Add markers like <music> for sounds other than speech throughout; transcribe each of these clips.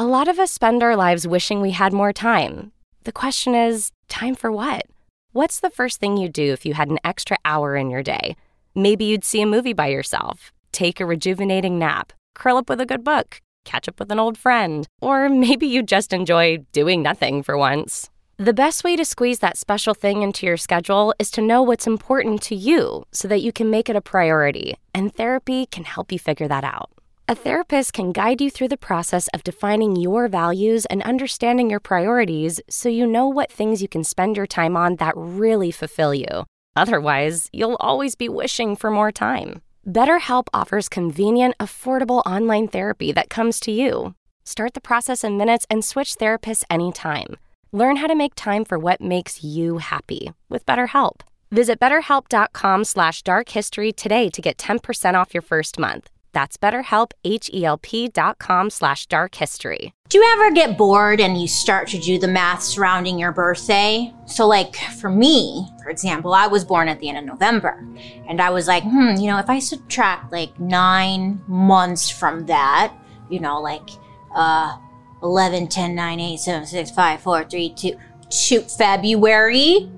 A lot of us spend our lives wishing we had more time. The question is time for what? What's the first thing you'd do if you had an extra hour in your day? Maybe you'd see a movie by yourself, take a rejuvenating nap, curl up with a good book, catch up with an old friend, or <laughs> maybe you just enjoy doing nothing for once. The best way to squeeze that special thing into your schedule is to know what's important to you so that you can make it a priority, and therapy can help you figure that out. A therapist can guide you through the process of defining your values and understanding your priorities so you know what things you can spend your time on that really fulfill you. Otherwise, you'll always be wishing for more time. BetterHelp offers convenient, affordable online therapy that comes to you. Start the process in minutes and switch therapists anytime. Learn how to make time for what makes you happy with BetterHelp. Visit betterhelp.com slash darkhistory today to get 10% off your first month. That's betterhelp, H-E-L-P dot com slash dark history. Do you ever get bored and you start to do the math surrounding your birthday? So, like for me, for example, I was born at the end of November. And I was like, hmm, you know, if I subtract like nine months from that, you know, like uh, 11, 10, 9, 8, 7, 6, 5, 4, 3, 2, 2 February,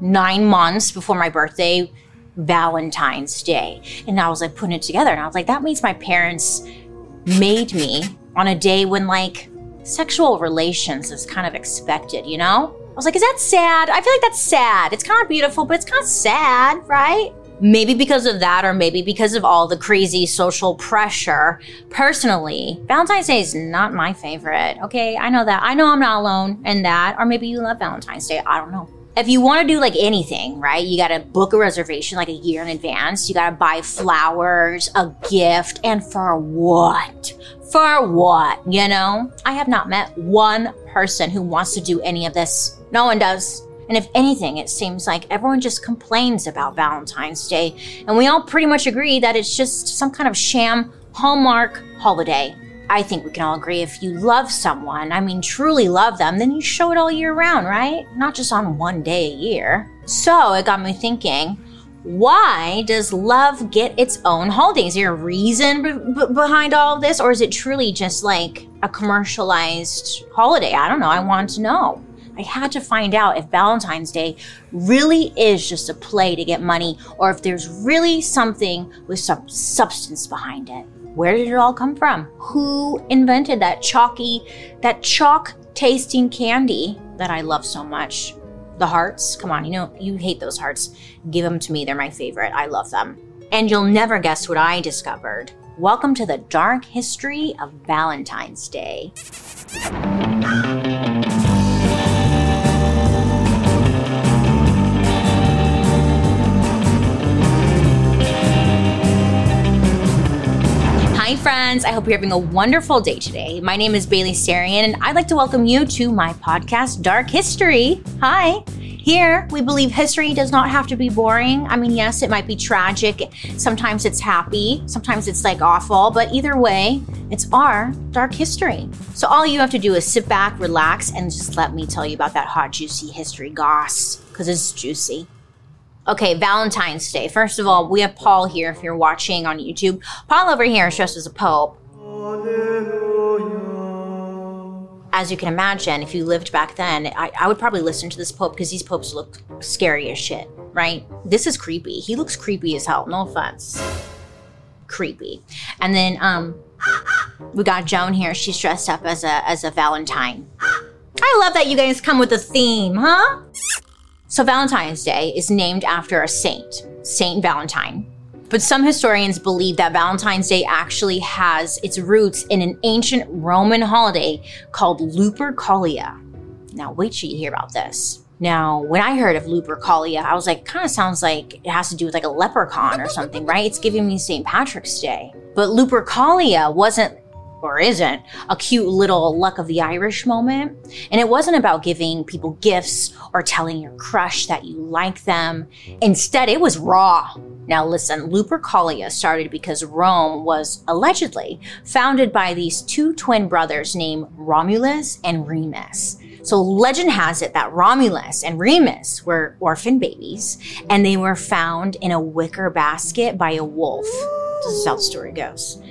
nine months before my birthday Valentine's Day. And I was like putting it together and I was like, that means my parents made me on a day when like sexual relations is kind of expected, you know? I was like, is that sad? I feel like that's sad. It's kind of beautiful, but it's kind of sad, right? Maybe because of that, or maybe because of all the crazy social pressure. Personally, Valentine's Day is not my favorite. Okay, I know that. I know I'm not alone in that. Or maybe you love Valentine's Day. I don't know if you want to do like anything, right, you got to book a reservation like a year in advance. You got to buy flowers, a gift, and for what? For what? You know? I have not met one person who wants to do any of this. No one does. And if anything, it seems like everyone just complains about Valentine's Day. And we all pretty much agree that it's just some kind of sham Hallmark holiday. I think we can all agree if you love someone, I mean, truly love them, then you show it all year round, right? Not just on one day a year. So it got me thinking why does love get its own holiday? Is there a reason b- behind all of this, or is it truly just like a commercialized holiday? I don't know. I want to know. I had to find out if Valentine's Day really is just a play to get money, or if there's really something with some substance behind it. Where did it all come from? Who invented that chalky, that chalk tasting candy that I love so much? The hearts? Come on, you know, you hate those hearts. Give them to me. They're my favorite. I love them. And you'll never guess what I discovered. Welcome to the dark history of Valentine's Day. Friends. I hope you're having a wonderful day today. My name is Bailey Sarian, and I'd like to welcome you to my podcast, Dark History. Hi. Here, we believe history does not have to be boring. I mean, yes, it might be tragic. Sometimes it's happy. Sometimes it's like awful. But either way, it's our dark history. So all you have to do is sit back, relax, and just let me tell you about that hot, juicy history goss, because it's juicy. Okay, Valentine's Day. First of all, we have Paul here if you're watching on YouTube. Paul over here is dressed as a pope. As you can imagine, if you lived back then, I, I would probably listen to this pope because these popes look scary as shit, right? This is creepy. He looks creepy as hell. No offense. Creepy. And then um we got Joan here. She's dressed up as a as a Valentine. I love that you guys come with a theme, huh? So, Valentine's Day is named after a saint, Saint Valentine. But some historians believe that Valentine's Day actually has its roots in an ancient Roman holiday called Lupercalia. Now, wait till you hear about this. Now, when I heard of Lupercalia, I was like, kind of sounds like it has to do with like a leprechaun or something, right? It's giving me St. Patrick's Day. But Lupercalia wasn't or isn't a cute little luck of the Irish moment. And it wasn't about giving people gifts or telling your crush that you like them. Instead, it was raw. Now listen, Lupercalia started because Rome was allegedly founded by these two twin brothers named Romulus and Remus. So legend has it that Romulus and Remus were orphan babies and they were found in a wicker basket by a wolf. This is how the story goes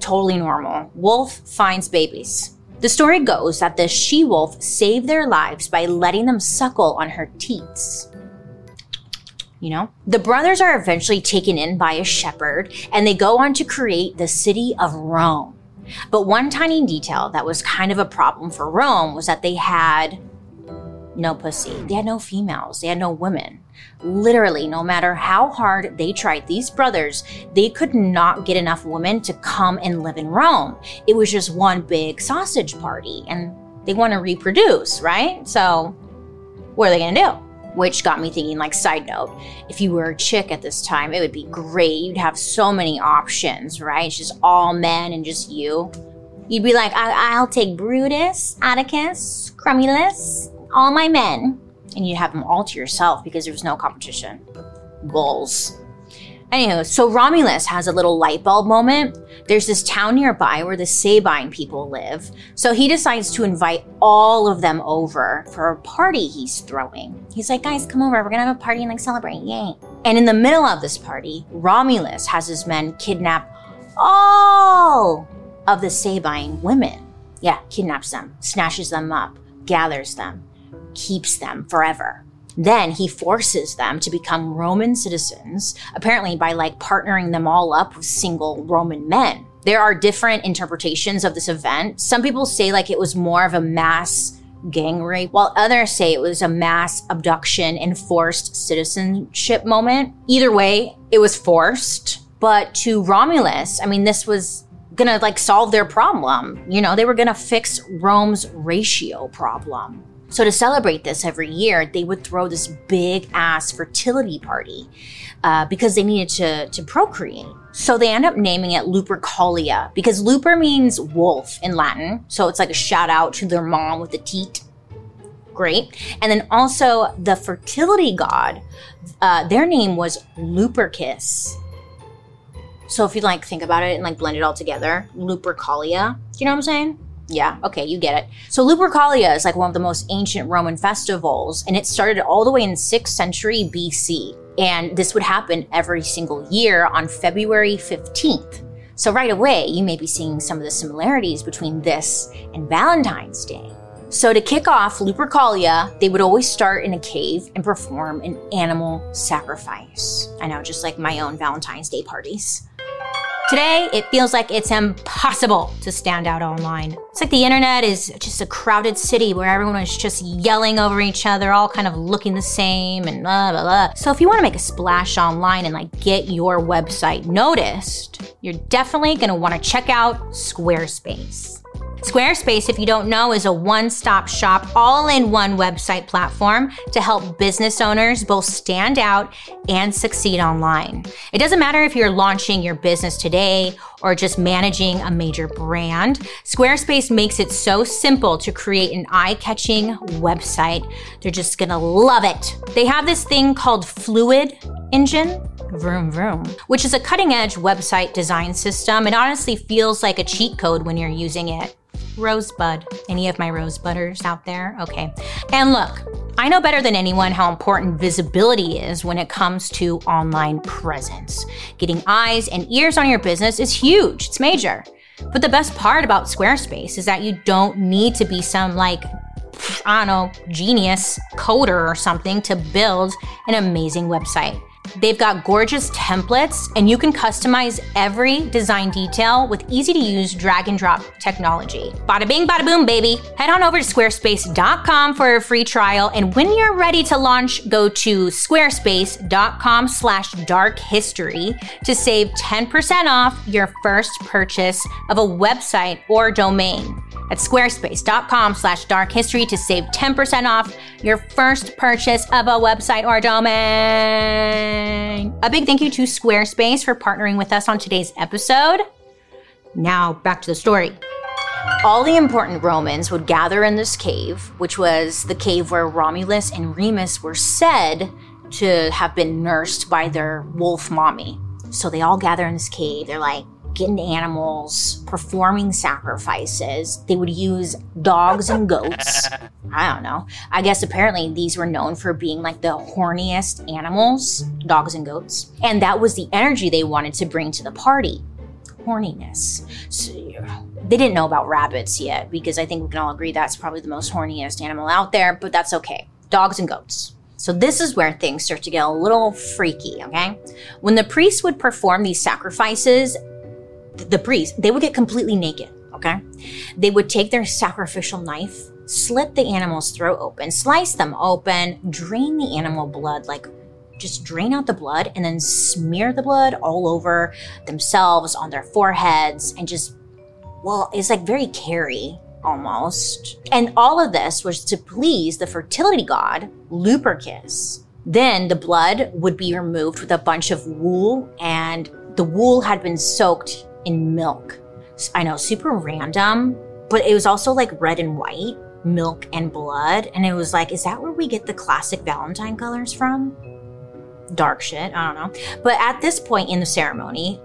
totally normal. Wolf finds babies. The story goes that the she wolf saved their lives by letting them suckle on her teats. You know? The brothers are eventually taken in by a shepherd and they go on to create the city of Rome. But one tiny detail that was kind of a problem for Rome was that they had no pussy. They had no females. They had no women. Literally, no matter how hard they tried, these brothers, they could not get enough women to come and live in Rome. It was just one big sausage party and they want to reproduce, right? So, what are they going to do? Which got me thinking, like, side note, if you were a chick at this time, it would be great. You'd have so many options, right? It's just all men and just you. You'd be like, I- will take Brutus, Atticus, Crumulus, all my men. And you'd have them all to yourself because there was no competition. Goals. Anywho, so Romulus has a little light bulb moment. There's this town nearby where the Sabine people live. So he decides to invite all of them over for a party he's throwing. He's like, guys, come over. We're going to have a party and like celebrate. Yay. And in the middle of this party, Romulus has his men kidnap all of the Sabine women. Yeah, kidnaps them, snatches them up, gathers them, keeps them forever. Then he forces them to become Roman citizens, apparently by like partnering them all up with single Roman men. There are different interpretations of this event. Some people say like it was more of a mass gang rape, while others say it was a mass abduction and forced citizenship moment. Either way, it was forced. But to Romulus, I mean, this was gonna like solve their problem. You know, they were gonna fix Rome's ratio problem. So, to celebrate this every year, they would throw this big ass fertility party uh, because they needed to, to procreate. So, they end up naming it Lupercalia because Luper means wolf in Latin. So, it's like a shout out to their mom with the teat. Great. And then also the fertility god, uh, their name was Lupercus. So, if you like think about it and like blend it all together, Lupercalia, do you know what I'm saying? Yeah, okay, you get it. So Lupercalia is like one of the most ancient Roman festivals, and it started all the way in 6th century BC. And this would happen every single year on February 15th. So right away, you may be seeing some of the similarities between this and Valentine's Day. So to kick off Lupercalia, they would always start in a cave and perform an animal sacrifice. I know, just like my own Valentine's Day parties. Today, it feels like it's impossible to stand out online. It's like the internet is just a crowded city where everyone is just yelling over each other, all kind of looking the same and blah, blah, blah. So if you want to make a splash online and like get your website noticed, you're definitely going to want to check out Squarespace. Squarespace, if you don't know, is a one stop shop, all in one website platform to help business owners both stand out and succeed online. It doesn't matter if you're launching your business today or just managing a major brand, Squarespace makes it so simple to create an eye catching website. They're just gonna love it. They have this thing called Fluid Engine. Vroom Vroom, which is a cutting edge website design system. It honestly feels like a cheat code when you're using it. Rosebud. Any of my rosebudders out there? Okay. And look, I know better than anyone how important visibility is when it comes to online presence. Getting eyes and ears on your business is huge, huge, it's major. But the best part about Squarespace is that you don't need to be some like I don't know, genius coder or something to build an amazing website. They've got gorgeous templates, and you can customize every design detail with easy to use drag and drop technology. Bada bing, bada boom, baby. Head on over to squarespace.com for a free trial, and when you're ready to launch, go to squarespace.com slash dark history to save 10% off your first purchase of a website or domain at squarespace.com slash dark history to save 10% off your first purchase of a website or domain. A big thank you to Squarespace for partnering with us on today's episode. Now, back to the story. All the important Romans would gather in this cave, which was the cave where Romulus and Remus were said to have been nursed by their wolf mommy. So they all gather in this cave. They're like, getting animals, performing sacrifices. They would use dogs and goats. <laughs> I don't know. I guess apparently these were known for being like the horniest animals, dogs and goats. And that was the energy they wanted to bring to the party. horniness. So, they didn't know about rabbits yet because I think we can all agree that's probably the most horniest animal out there, but that's okay. Dogs and goats. So this is where things start to get a little freaky, okay? When the priests would perform these sacrifices, the priests, they would get completely naked, okay? They would take their sacrificial knife, slit the animal's throat open, slice them open, drain the animal blood like just drain out the blood and then smear the blood all over themselves on their foreheads and just well, it's like very Carrie almost. And all of this was to please the fertility god, Lupercus. Then the blood would be removed with a bunch of wool, and the wool had been soaked in milk. I know, super random, but it was also like red and white, milk and blood. And it was like, is that where we get the classic Valentine colors from? Dark shit, I don't know. But at this point in the ceremony,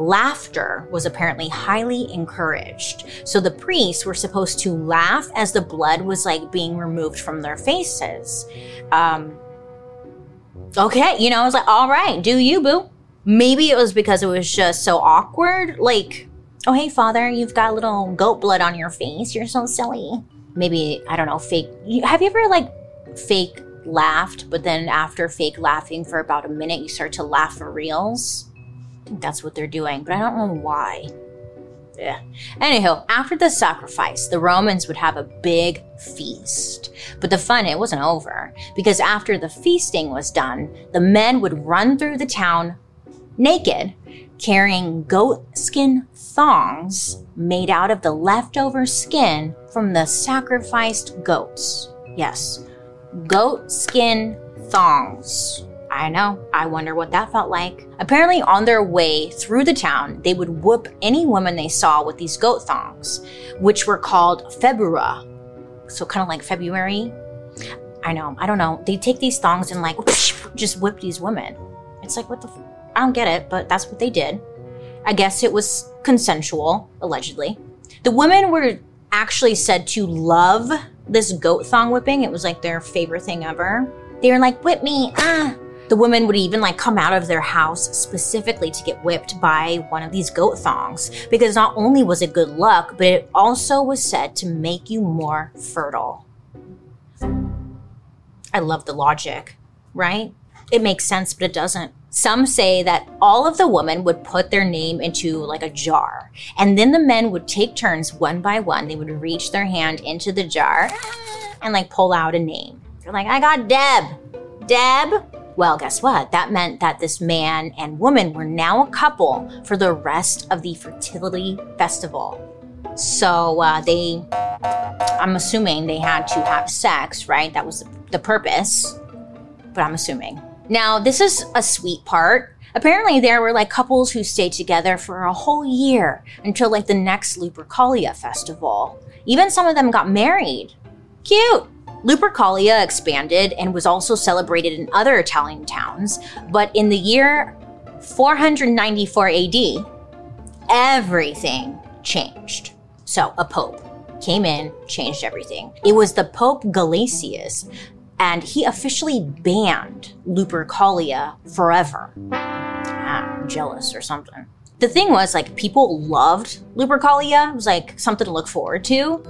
Laughter was apparently highly encouraged. So the priests were supposed to laugh as the blood was like being removed from their faces. Um, okay, you know, I was like, all right, do you, boo? Maybe it was because it was just so awkward. Like, oh, hey, father, you've got a little goat blood on your face. You're so silly. Maybe, I don't know, fake. Have you ever like fake laughed, but then after fake laughing for about a minute, you start to laugh for reals? think that's what they're doing, but I don't know why. Yeah. Anyhow, after the sacrifice, the Romans would have a big feast. But the fun, it wasn't over, because after the feasting was done, the men would run through the town naked, carrying goat skin thongs made out of the leftover skin from the sacrificed goats. Yes, goat skin thongs. I know. I wonder what that felt like. Apparently, on their way through the town, they would whoop any woman they saw with these goat thongs, which were called febura. So, kind of like February. I know. I don't know. They take these thongs and like <laughs> just whip these women. It's like, what the? F- I don't get it, but that's what they did. I guess it was consensual, allegedly. The women were actually said to love this goat thong whipping. It was like their favorite thing ever. They were like, whip me, ah. The women would even like come out of their house specifically to get whipped by one of these goat thongs because not only was it good luck, but it also was said to make you more fertile. I love the logic, right? It makes sense, but it doesn't. Some say that all of the women would put their name into like a jar, and then the men would take turns one by one. They would reach their hand into the jar and like pull out a name. They're like, I got Deb. Deb, well, guess what? That meant that this man and woman were now a couple for the rest of the fertility festival. So uh, they, I'm assuming they had to have sex, right? That was the purpose, but I'm assuming. Now, this is a sweet part. Apparently, there were like couples who stayed together for a whole year until like the next Lupercalia festival. Even some of them got married. Cute! Lupercalia expanded and was also celebrated in other Italian towns, but in the year 494 AD, everything changed. So, a pope came in, changed everything. It was the Pope Gelasius, and he officially banned Lupercalia forever. Ah, jealous or something. The thing was, like, people loved Lupercalia. It was like something to look forward to.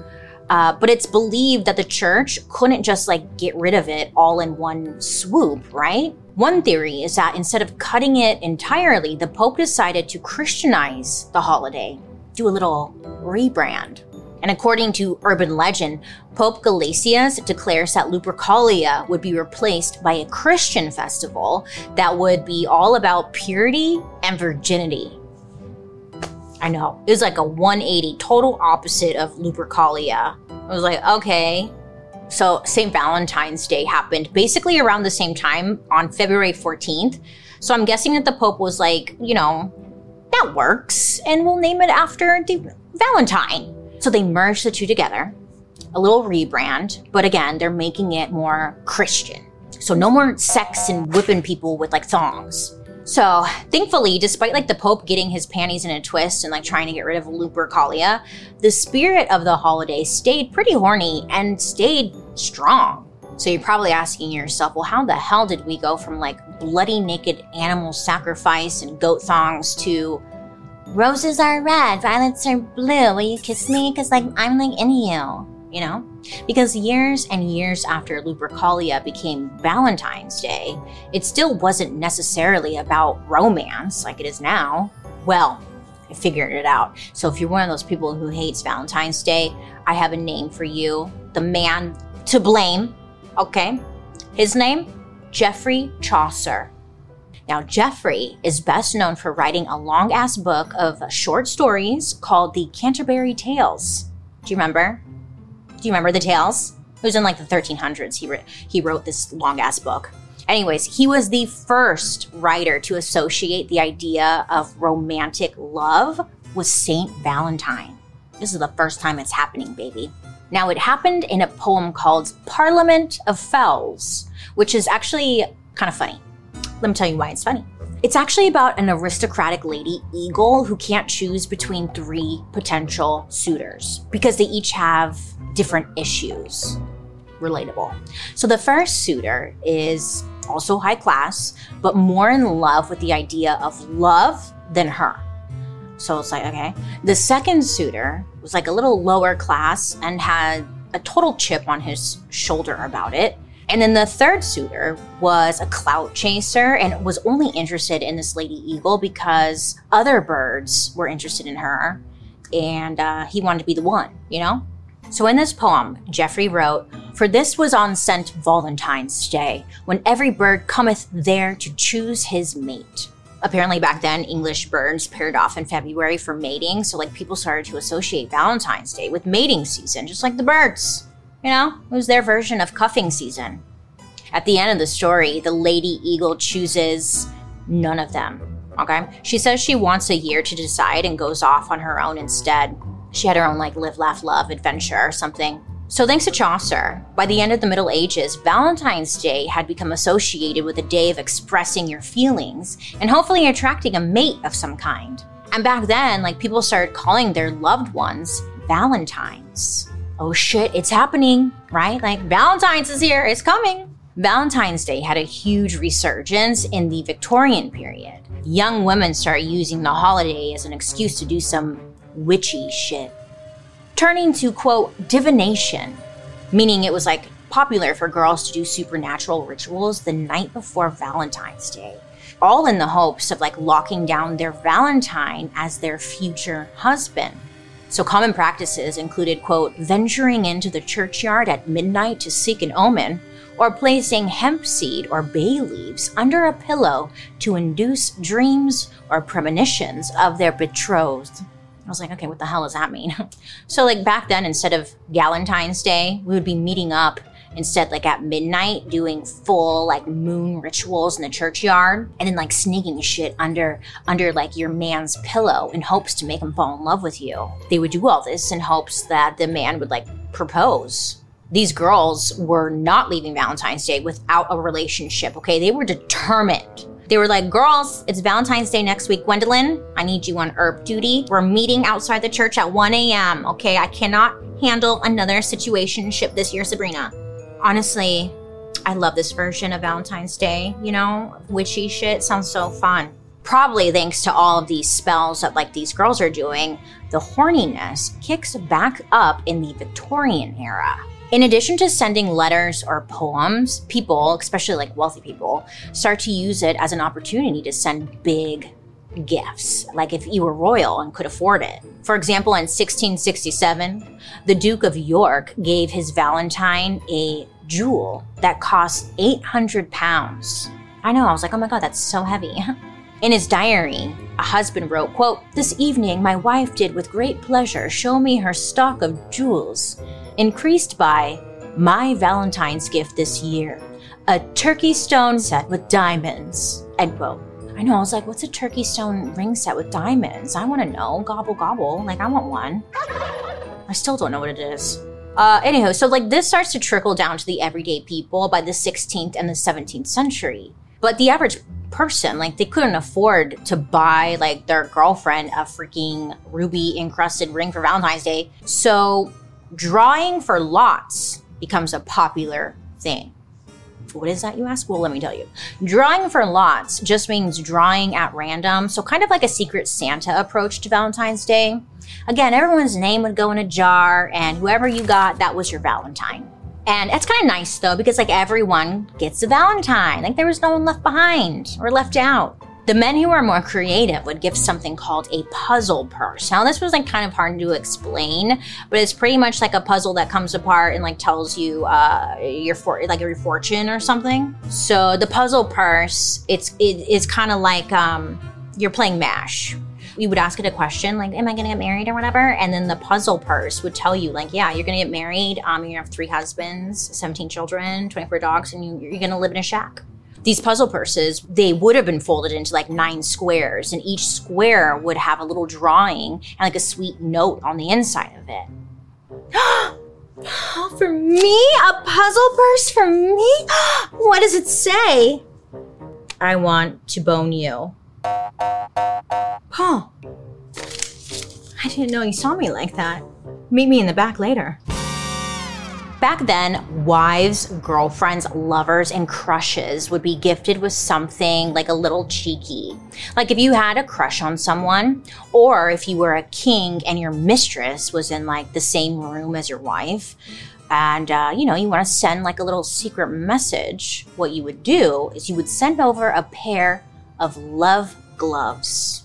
Uh, but it's believed that the church couldn't just like get rid of it all in one swoop, right? One theory is that instead of cutting it entirely, the Pope decided to Christianize the holiday, do a little rebrand. And according to urban legend, Pope Gelasius declares that Lupercalia would be replaced by a Christian festival that would be all about purity and virginity. I know. It was like a 180, total opposite of Lupercalia. I was like, okay. So St. Valentine's Day happened basically around the same time on February 14th. So I'm guessing that the Pope was like, you know, that works, and we'll name it after the Valentine. So they merged the two together, a little rebrand, but again, they're making it more Christian. So no more sex and whipping people with like thongs. So, thankfully, despite like the Pope getting his panties in a twist and like trying to get rid of Lupercalia, the spirit of the holiday stayed pretty horny and stayed strong. So you're probably asking yourself, well, how the hell did we go from like bloody naked animal sacrifice and goat thongs to roses are red, violets are blue. Will you kiss me? Because, like, I'm like into you, you know? Because years and years after Lupercalia became Valentine's Day, it still wasn't necessarily about romance like it is now. Well, I figured it out. So if you're one of those people who hates Valentine's Day, I have a name for you. The man to blame, okay? His name? Geoffrey Chaucer. Now, Geoffrey is best known for writing a long ass book of short stories called the Canterbury Tales. Do you remember? Do you remember the tales? It was in like the 1300s. He, re- he wrote this long ass book. Anyways, he was the first writer to associate the idea of romantic love with Saint Valentine. This is the first time it's happening, baby. Now, it happened in a poem called Parliament of Fowls, which is actually kind of funny. Let me tell you why it's funny. It's actually about an aristocratic lady eagle who can't choose between three potential suitors because they each have different issues. Relatable. So the first suitor is also high class, but more in love with the idea of love than her. So it's like, okay. The second suitor was like a little lower class and had a total chip on his shoulder about it. And then the third suitor was a clout chaser and was only interested in this lady eagle because other birds were interested in her and uh, he wanted to be the one, you know? So in this poem, Geoffrey wrote, For this was on St. Valentine's Day, when every bird cometh there to choose his mate. Apparently, back then, English birds paired off in February for mating, so like people started to associate Valentine's Day with mating season, just like the birds. You know, it was their version of cuffing season. At the end of the story, the lady eagle chooses none of them. Okay? She says she wants a year to decide and goes off on her own instead. She had her own like live, laugh, love adventure or something. So, thanks to Chaucer, by the end of the Middle Ages, Valentine's Day had become associated with a day of expressing your feelings and hopefully attracting a mate of some kind. And back then, like people started calling their loved ones Valentines. Oh shit, it's happening, right? Like Valentine's is here, it's coming. Valentine's Day had a huge resurgence in the Victorian period. Young women started using the holiday as an excuse to do some witchy shit. Turning to, quote, divination, meaning it was like popular for girls to do supernatural rituals the night before Valentine's Day, all in the hopes of like locking down their Valentine as their future husband. So common practices included, quote, venturing into the churchyard at midnight to seek an omen, or placing hemp seed or bay leaves under a pillow to induce dreams or premonitions of their betrothed. I was like, okay, what the hell does that mean? <laughs> so, like back then, instead of Valentine's Day, we would be meeting up instead like at midnight doing full like moon rituals in the churchyard and then like sneaking shit under under like your man's pillow in hopes to make him fall in love with you they would do all this in hopes that the man would like propose these girls were not leaving valentine's day without a relationship okay they were determined they were like, girls, it's Valentine's Day next week. Gwendolyn, I need you on herb duty. We're meeting outside the church at 1 a.m. Okay, I cannot handle another situation ship this year, Sabrina. Honestly, I love this version of Valentine's Day. You know, witchy shit sounds so fun. Probably thanks to all of these spells that like these girls are doing, the horniness kicks back up in the Victorian era. In addition to sending letters or poems, people, especially like wealthy people, start to use it as an opportunity to send big gifts, like if you were royal and could afford it. For example, in 1667, the Duke of York gave his Valentine a jewel that cost 800 pounds. I know, I was like, oh my god, that's so heavy. <laughs> In his diary, a husband wrote, quote, This evening my wife did with great pleasure show me her stock of jewels, increased by my Valentine's gift this year, a turkey stone set with diamonds. End quote. I know, I was like, what's a turkey stone ring set with diamonds? I want to know. Gobble, gobble. Like, I want one. I still don't know what it is. Uh, anyhow, so like this starts to trickle down to the everyday people by the 16th and the 17th century. But the average person. Like they couldn't afford to buy like their girlfriend a freaking ruby encrusted ring for Valentine's Day. So drawing for lots becomes a popular thing. What is that, you ask? Well, let me tell you. Drawing for lots just means drawing at random, so kind of like a secret Santa approach to Valentine's Day. Again, everyone's name would go in a jar, and whoever you got, that was your Valentine. And it's kind of nice though, because like everyone gets a Valentine. Like there was no one left behind or left out. The men who are more creative would give something called a puzzle purse. Now, this was like kind of hard to explain, but it's pretty much like a puzzle that comes apart and like tells you uh, your for like your fortune or something. So the puzzle purse, it's it, it's kind of like um, you're playing Mash. You would ask it a question like, "Am I going to get married or whatever?" And then the puzzle purse would tell you like, "Yeah, you're going to get married. Um, you're going to have three husbands, 17 children, 24 dogs, and you, you're going to live in a shack." These puzzle purses, they would have been folded into like nine squares, and each square would have a little drawing and like a sweet note on the inside of it. <gasps> for me? A puzzle purse for me? <gasps> what does it say? I want to bone you. Huh. I didn't know you saw me like that. Meet me in the back later. Back then, wives, girlfriends, lovers, and crushes would be gifted with something like a little cheeky. Like if you had a crush on someone, or if you were a king and your mistress was in like the same room as your wife, and uh, you know you want to send like a little secret message, what you would do is you would send over a pair of love gloves.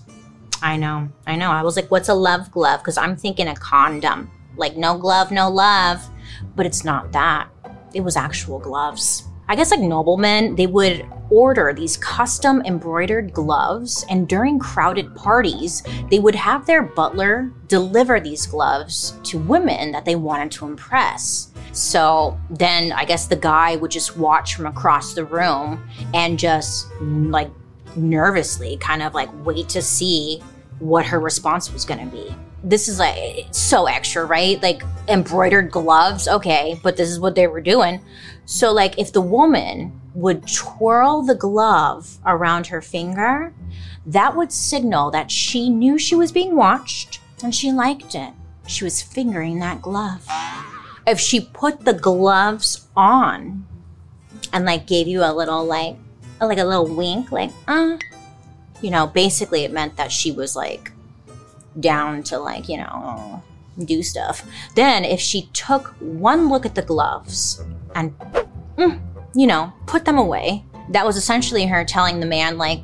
I know, I know. I was like, what's a love glove? Because I'm thinking a condom. Like, no glove, no love but it's not that. It was actual gloves. I guess like noblemen, they would order these custom embroidered gloves, and during crowded parties, they would have their butler deliver these gloves to women that they wanted to impress. So then I guess the guy would just watch from across the room and just like nervously kind of like wait to see what her response was going to be this is like so extra, right? Like embroidered gloves, okay, but this is what they were doing. So, like, if the woman would twirl the glove around her finger, that would signal that she knew she was being watched and she liked it. She was fingering that glove. If she put the gloves on and like gave you a little like like a little wink, like uh, you know, basically it meant that she was like down to like, you know, do stuff. Then if she took one look at the gloves and, mm, you know, put them away, that was essentially her telling the man, like,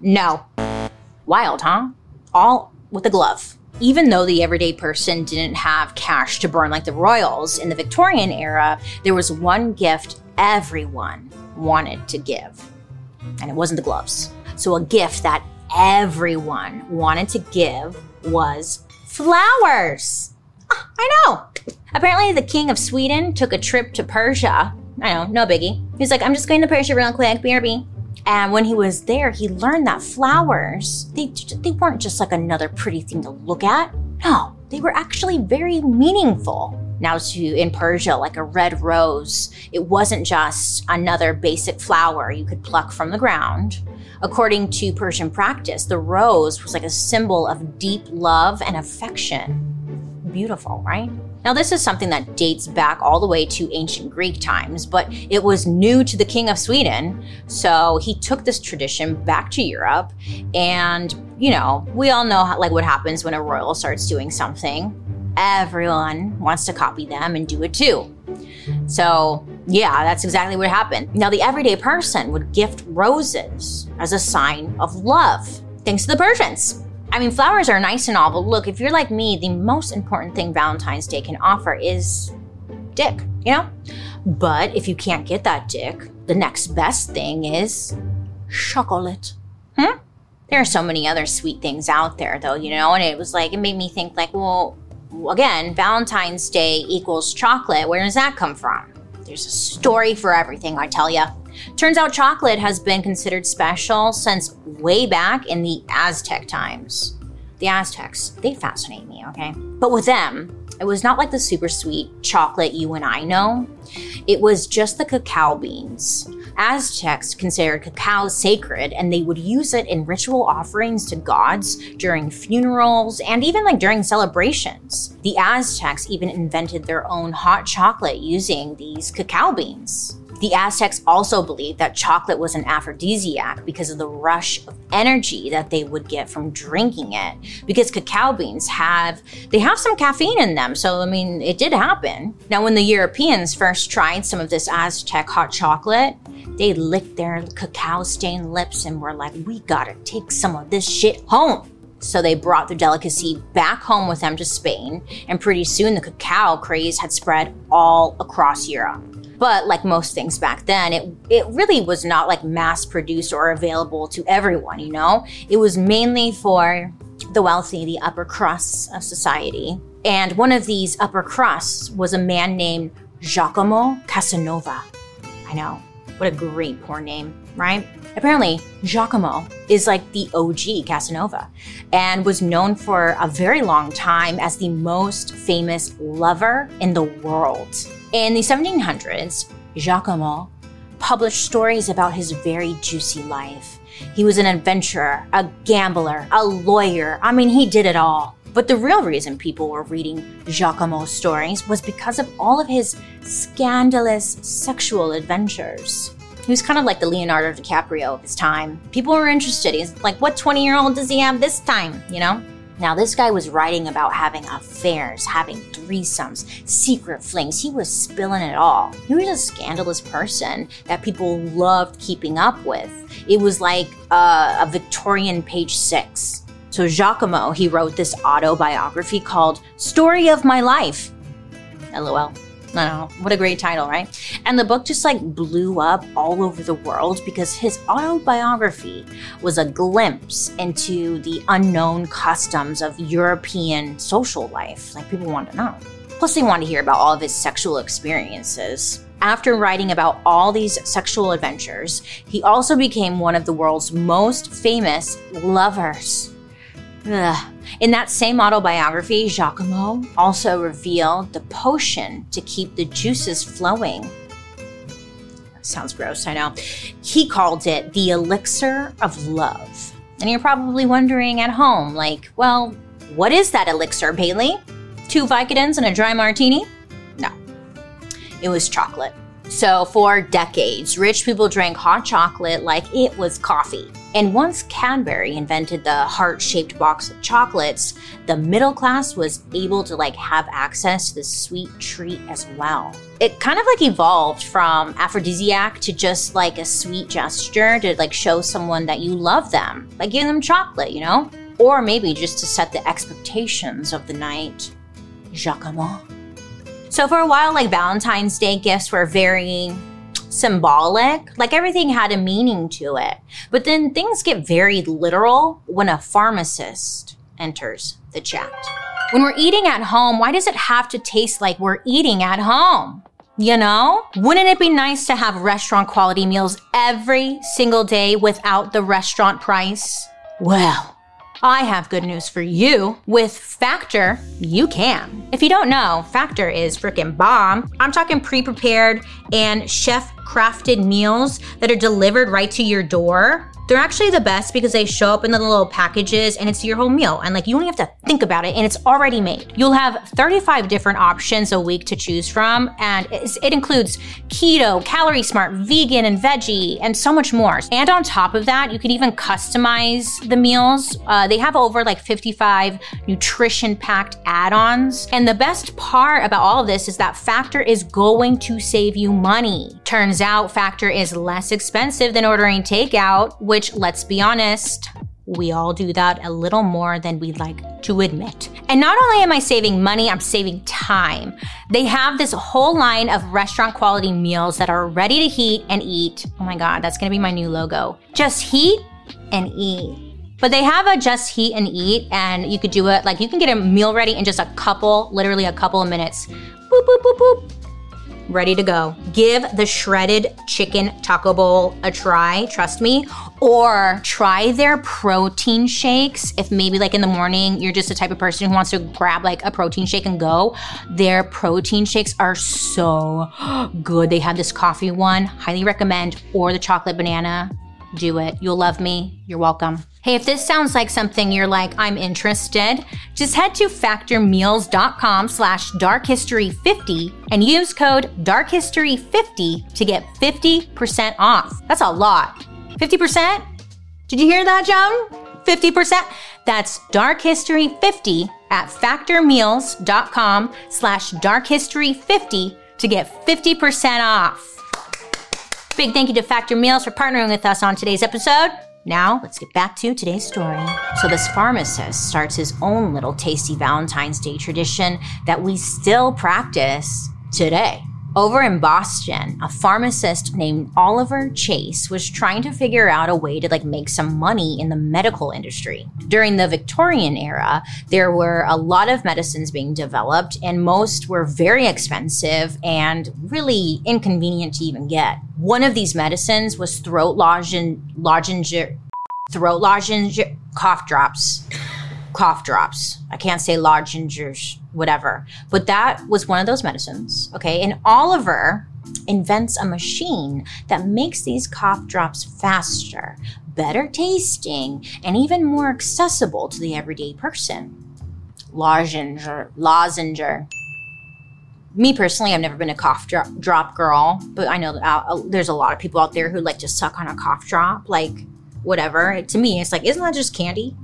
no. Wild, huh? All with a glove. Even though the everyday person didn't have cash to burn like the royals in the Victorian era, there was one gift everyone wanted to give, and it wasn't the gloves. So, a gift that everyone wanted to give was flowers. Oh, I know. Apparently, the king of Sweden took a trip to Persia. I know, no biggie. He's like, I'm just going to Persia real quick, BRB. And when he was there, he learned that flowers, they, they weren't just like another pretty thing to look at. No, they were actually very meaningful. Now, to in Persia, like a red rose, it wasn't just another basic flower you could pluck from the ground. According to Persian practice, the rose was like a symbol of deep love and affection. Beautiful, right? Now, this is something that dates back all the way to ancient Greek times, but it was new to the King of Sweden. So he took this tradition back to Europe. And, you know, we all know how, like what happens when a royal starts doing something. Everyone wants to copy them and do it too. So, yeah, that's exactly what happened. Now, the everyday person would gift roses as a sign of love, thanks to the Persians. I mean, flowers are nice and all, but look, if you're like me, the most important thing Valentine's Day can offer is dick, you know? But if you can't get that dick, the next best thing is chocolate. Hmm? There are so many other sweet things out there, though, you know? And it was like, it made me think, like, well, again, Valentine's Day equals chocolate. Where does that come from? There's a story for everything, I tell you. Turns out chocolate has been considered special since way back in the Aztec times. The Aztecs, they fascinate me, okay? But with them, it was not like the super sweet chocolate you and I know. It was just the cacao beans. Aztecs considered cacao sacred and they would use it in ritual offerings to gods during funerals and even like during celebrations. The Aztecs even invented their own hot chocolate using these cacao beans. The Aztecs also believed that chocolate was an aphrodisiac because of the rush of energy that they would get from drinking it. Because cacao beans have they have some caffeine in them, so I mean it did happen. Now when the Europeans first tried some of this Aztec hot chocolate, they licked their cacao stained lips and were like, "We gotta take some of this shit home." So they brought the delicacy back home with them to Spain, and pretty soon the cacao craze had spread all across Europe. But like most things back then, it it really was not like mass produced or available to everyone, you know? It was mainly for the wealthy, the upper crusts of society. And one of these upper crusts was a man named Giacomo Casanova. I know. What a great poor name, right? Apparently, Giacomo is like the OG Casanova and was known for a very long time as the most famous lover in the world. In the 1700s, Giacomo published stories about his very juicy life. He was an adventurer, a gambler, a lawyer. I mean, he did it all. But the real reason people were reading Giacomo's stories was because of all of his scandalous sexual adventures. He was kind of like the Leonardo DiCaprio of his time. People were interested. He's like, what 20 year old does he have this time? You know? Now, this guy was writing about having affairs, having threesomes, secret flings. He was spilling it all. He was a scandalous person that people loved keeping up with. It was like uh, a Victorian page six. So, Giacomo, he wrote this autobiography called Story of My Life. LOL. I know. What a great title, right? And the book just like blew up all over the world because his autobiography was a glimpse into the unknown customs of European social life. Like people wanted to know. Plus, they wanted to hear about all of his sexual experiences. After writing about all these sexual adventures, he also became one of the world's most famous lovers. Ugh. In that same autobiography, Giacomo also revealed the potion to keep the juices flowing. Sounds gross, I know. He called it the elixir of love. And you're probably wondering at home, like, well, what is that elixir, Bailey? Two Vicodins and a dry martini? No, it was chocolate. So, for decades, rich people drank hot chocolate like it was coffee. And once Cadbury invented the heart-shaped box of chocolates, the middle class was able to like have access to this sweet treat as well. It kind of like evolved from aphrodisiac to just like a sweet gesture to like show someone that you love them, like giving them chocolate, you know? Or maybe just to set the expectations of the night. Giacomo. So for a while, like Valentine's Day gifts were very symbolic. Like everything had a meaning to it. But then things get very literal when a pharmacist enters the chat. When we're eating at home, why does it have to taste like we're eating at home? You know? Wouldn't it be nice to have restaurant quality meals every single day without the restaurant price? Well, I have good news for you. With Factor, you can. If you don't know, Factor is freaking bomb. I'm talking pre prepared and chef crafted meals that are delivered right to your door. They're actually the best because they show up in the little packages and it's your whole meal. And like you don't have to think about it and it's already made. You'll have 35 different options a week to choose from. And it includes keto, calorie smart, vegan, and veggie, and so much more. And on top of that, you can even customize the meals. Uh, they have over like 55 nutrition packed add ons. And the best part about all of this is that Factor is going to save you money. Turns out Factor is less expensive than ordering takeout which, let's be honest, we all do that a little more than we'd like to admit. And not only am I saving money, I'm saving time. They have this whole line of restaurant quality meals that are ready to heat and eat. Oh my God, that's gonna be my new logo. Just heat and eat. But they have a just heat and eat, and you could do it like you can get a meal ready in just a couple, literally a couple of minutes. Boop, boop, boop, boop ready to go. Give the shredded chicken taco bowl a try, trust me, or try their protein shakes. If maybe like in the morning you're just the type of person who wants to grab like a protein shake and go, their protein shakes are so <gasps> good. They have this coffee one, highly recommend, or the chocolate banana. Do it. You'll love me. You're welcome. Hey, if this sounds like something you're like, I'm interested, just head to factormeals.com slash darkhistory50 and use code darkhistory50 to get 50% off. That's a lot. 50%? Did you hear that, Joan? 50%? That's darkhistory50 at factormeals.com slash darkhistory50 to get 50% off. Big thank you to Factor Meals for partnering with us on today's episode. Now, let's get back to today's story. So, this pharmacist starts his own little tasty Valentine's Day tradition that we still practice today. Over in Boston, a pharmacist named Oliver Chase was trying to figure out a way to like make some money in the medical industry. During the Victorian era, there were a lot of medicines being developed and most were very expensive and really inconvenient to even get. One of these medicines was throat lozenge, lozenge throat lozenge cough drops cough drops. I can't say lozenges, whatever. But that was one of those medicines. Okay. And Oliver invents a machine that makes these cough drops faster, better tasting, and even more accessible to the everyday person. Lozenger, lozenger. Me personally, I've never been a cough drop, girl, but I know that uh, there's a lot of people out there who like to suck on a cough drop, like whatever. To me, it's like, isn't that just candy?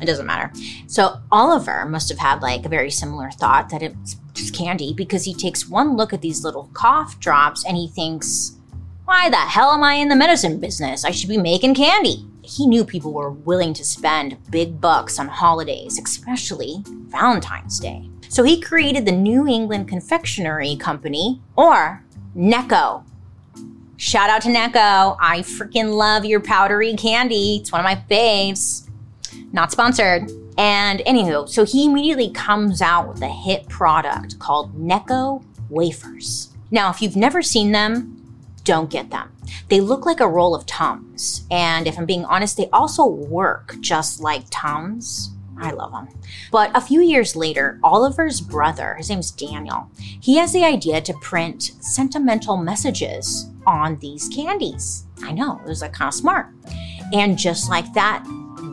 It doesn't matter. So Oliver must have had like a very similar thought that it's just candy because he takes one look at these little cough drops and he thinks, why the hell am I in the medicine business? I should be making candy. He knew people were willing to spend big bucks on holidays, especially Valentine's Day. So he created the New England Confectionery Company, or Necco. Shout out to Necco. I freaking love your powdery candy. It's one of my faves. Not sponsored. And anywho, so he immediately comes out with a hit product called Necco wafers. Now, if you've never seen them, don't get them. They look like a roll of Tums. And if I'm being honest, they also work just like Tums. I love them. But a few years later, Oliver's brother, his name's Daniel, he has the idea to print sentimental messages on these candies. I know, it was like kind of smart. And just like that,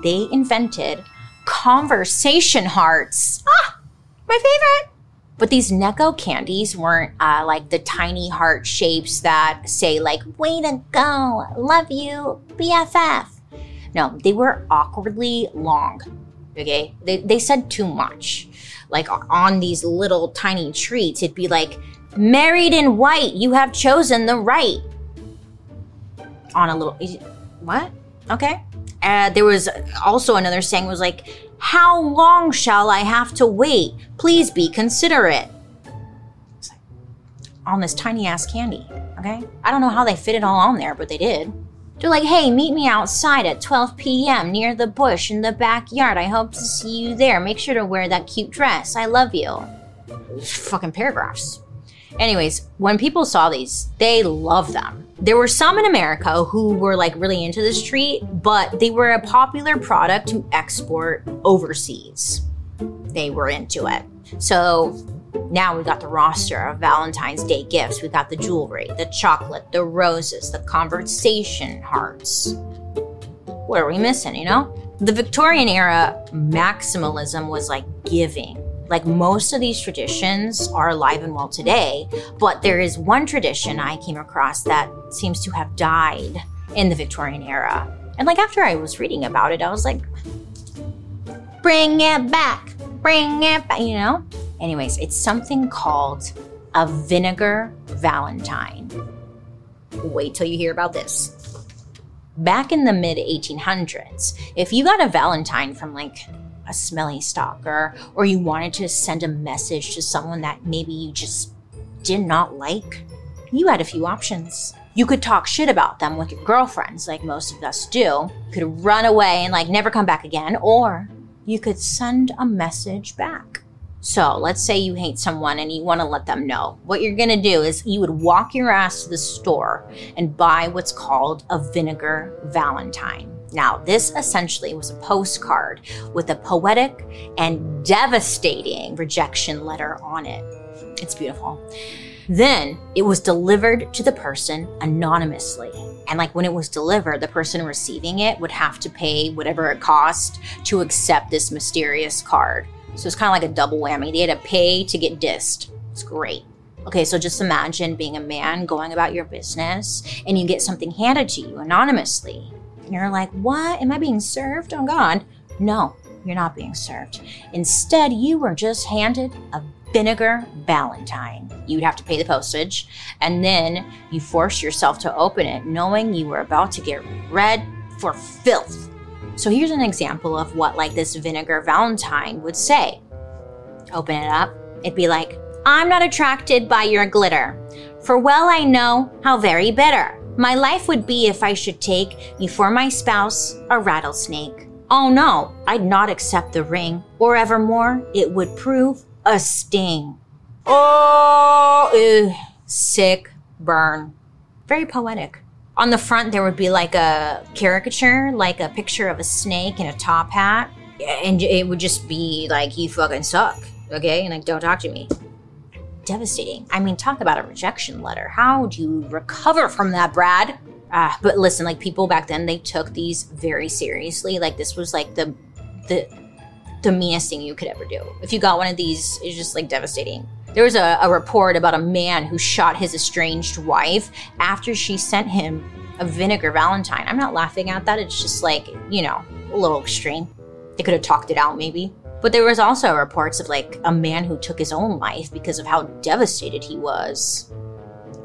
they invented conversation hearts. Ah, my favorite. But these Necco candies weren't uh, like the tiny heart shapes that say like "Way to go, love you, BFF." No, they were awkwardly long. Okay, they they said too much. Like on these little tiny treats, it'd be like "Married in white, you have chosen the right." On a little what? Okay, uh, there was also another saying was like, "How long shall I have to wait? Please be considerate." On this tiny ass candy, okay? I don't know how they fit it all on there, but they did. They're like, "Hey, meet me outside at 12 p.m. near the bush in the backyard. I hope to see you there. Make sure to wear that cute dress. I love you." Fucking paragraphs. Anyways, when people saw these, they loved them. There were some in America who were like really into this treat, but they were a popular product to export overseas. They were into it. So now we got the roster of Valentine's Day gifts. We got the jewelry, the chocolate, the roses, the conversation hearts. What are we missing, you know? The Victorian era maximalism was like giving like most of these traditions are alive and well today, but there is one tradition I came across that seems to have died in the Victorian era. And like after I was reading about it, I was like, bring it back, bring it back, you know? Anyways, it's something called a vinegar valentine. Wait till you hear about this. Back in the mid 1800s, if you got a valentine from like a smelly stalker or you wanted to send a message to someone that maybe you just did not like, you had a few options. You could talk shit about them with your girlfriends, like most of us do. You could run away and like never come back again, or you could send a message back. So let's say you hate someone and you want to let them know. What you're going to do is you would walk your ass to the store and buy what's called a vinegar valentine. Now, this essentially was a postcard with a poetic and devastating rejection letter on it. It's beautiful. Then it was delivered to the person anonymously. And like when it was delivered, the person receiving it would have to pay whatever it cost to accept this mysterious card. So it's kind of like a double whammy. They had to pay to get dissed. It's great. Okay, so just imagine being a man going about your business and you get something handed to you anonymously. And you're like, what? Am I being served? Oh, God. No, you're not being served. Instead, you were just handed a vinegar valentine. You'd have to pay the postage, and then you force yourself to open it knowing you were about to get read for filth. So here's an example of what like this vinegar valentine would say. Open it up. It'd be like, I'm not attracted by your glitter, for well I know how very bitter. My life would be if I should take you for my spouse, a rattlesnake. Oh no, I'd not accept the ring, or evermore it would prove a sting. Oh, ew, sick burn. Very poetic. On the front, there would be like a caricature, like a picture of a snake in a top hat. And it would just be like, you fucking suck, okay? And like, don't talk to me. Devastating. I mean, talk about a rejection letter. How do you recover from that, Brad? Ah, but listen, like people back then, they took these very seriously. Like this was like the the the meanest thing you could ever do. If you got one of these, it's just like devastating. There was a, a report about a man who shot his estranged wife after she sent him a vinegar valentine. I'm not laughing at that. It's just like, you know, a little extreme. They could have talked it out maybe. But there was also reports of like a man who took his own life because of how devastated he was.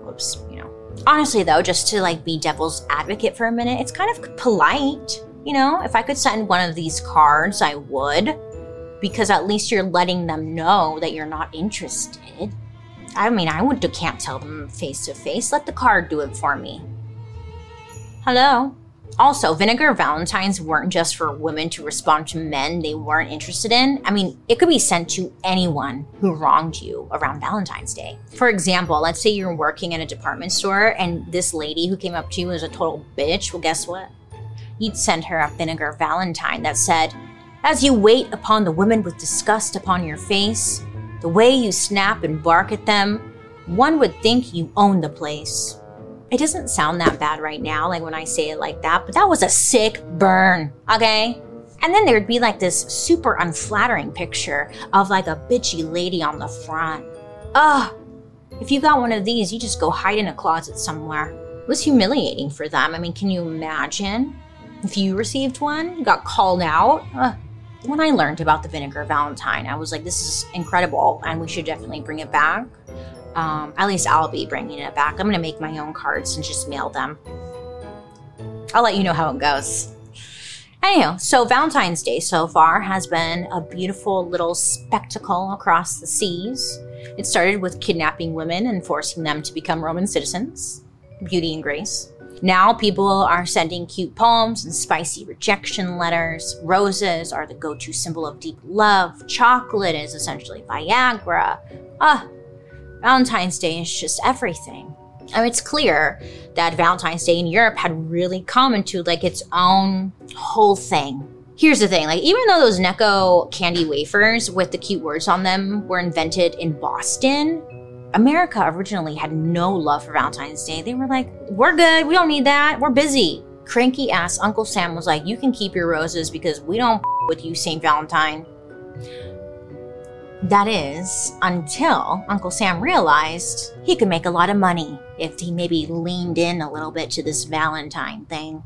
Whoops, you know. Honestly though, just to like be devil's advocate for a minute, it's kind of polite. You know, if I could send one of these cards, I would because at least you're letting them know that you're not interested. I mean, I would can't tell them face to face. Let the card do it for me. Hello. Also, vinegar valentines weren't just for women to respond to men they weren't interested in. I mean, it could be sent to anyone who wronged you around Valentine's Day. For example, let's say you're working in a department store and this lady who came up to you was a total bitch. Well, guess what? You'd send her a vinegar valentine that said, as you wait upon the women with disgust upon your face, the way you snap and bark at them, one would think you own the place. It doesn't sound that bad right now, like when I say it like that, but that was a sick burn, okay? And then there'd be like this super unflattering picture of like a bitchy lady on the front. Ugh. If you got one of these, you just go hide in a closet somewhere. It was humiliating for them. I mean, can you imagine? If you received one, got called out, ugh when I learned about the vinegar Valentine, I was like, this is incredible, and we should definitely bring it back. Um, at least I'll be bringing it back. I'm going to make my own cards and just mail them. I'll let you know how it goes. Anyhow, so Valentine's Day so far has been a beautiful little spectacle across the seas. It started with kidnapping women and forcing them to become Roman citizens. Beauty and grace. Now people are sending cute poems and spicy rejection letters. Roses are the go to symbol of deep love. Chocolate is essentially Viagra. Ah, Valentine's Day is just everything. I mean, it's clear that Valentine's Day in Europe had really come into like its own whole thing. Here's the thing, like even though those Necco candy wafers with the cute words on them were invented in Boston, America originally had no love for Valentine's Day. They were like, we're good. We don't need that. We're busy. Cranky ass Uncle Sam was like, you can keep your roses because we don't with you, St. Valentine. That is, until Uncle Sam realized he could make a lot of money if he maybe leaned in a little bit to this Valentine thing.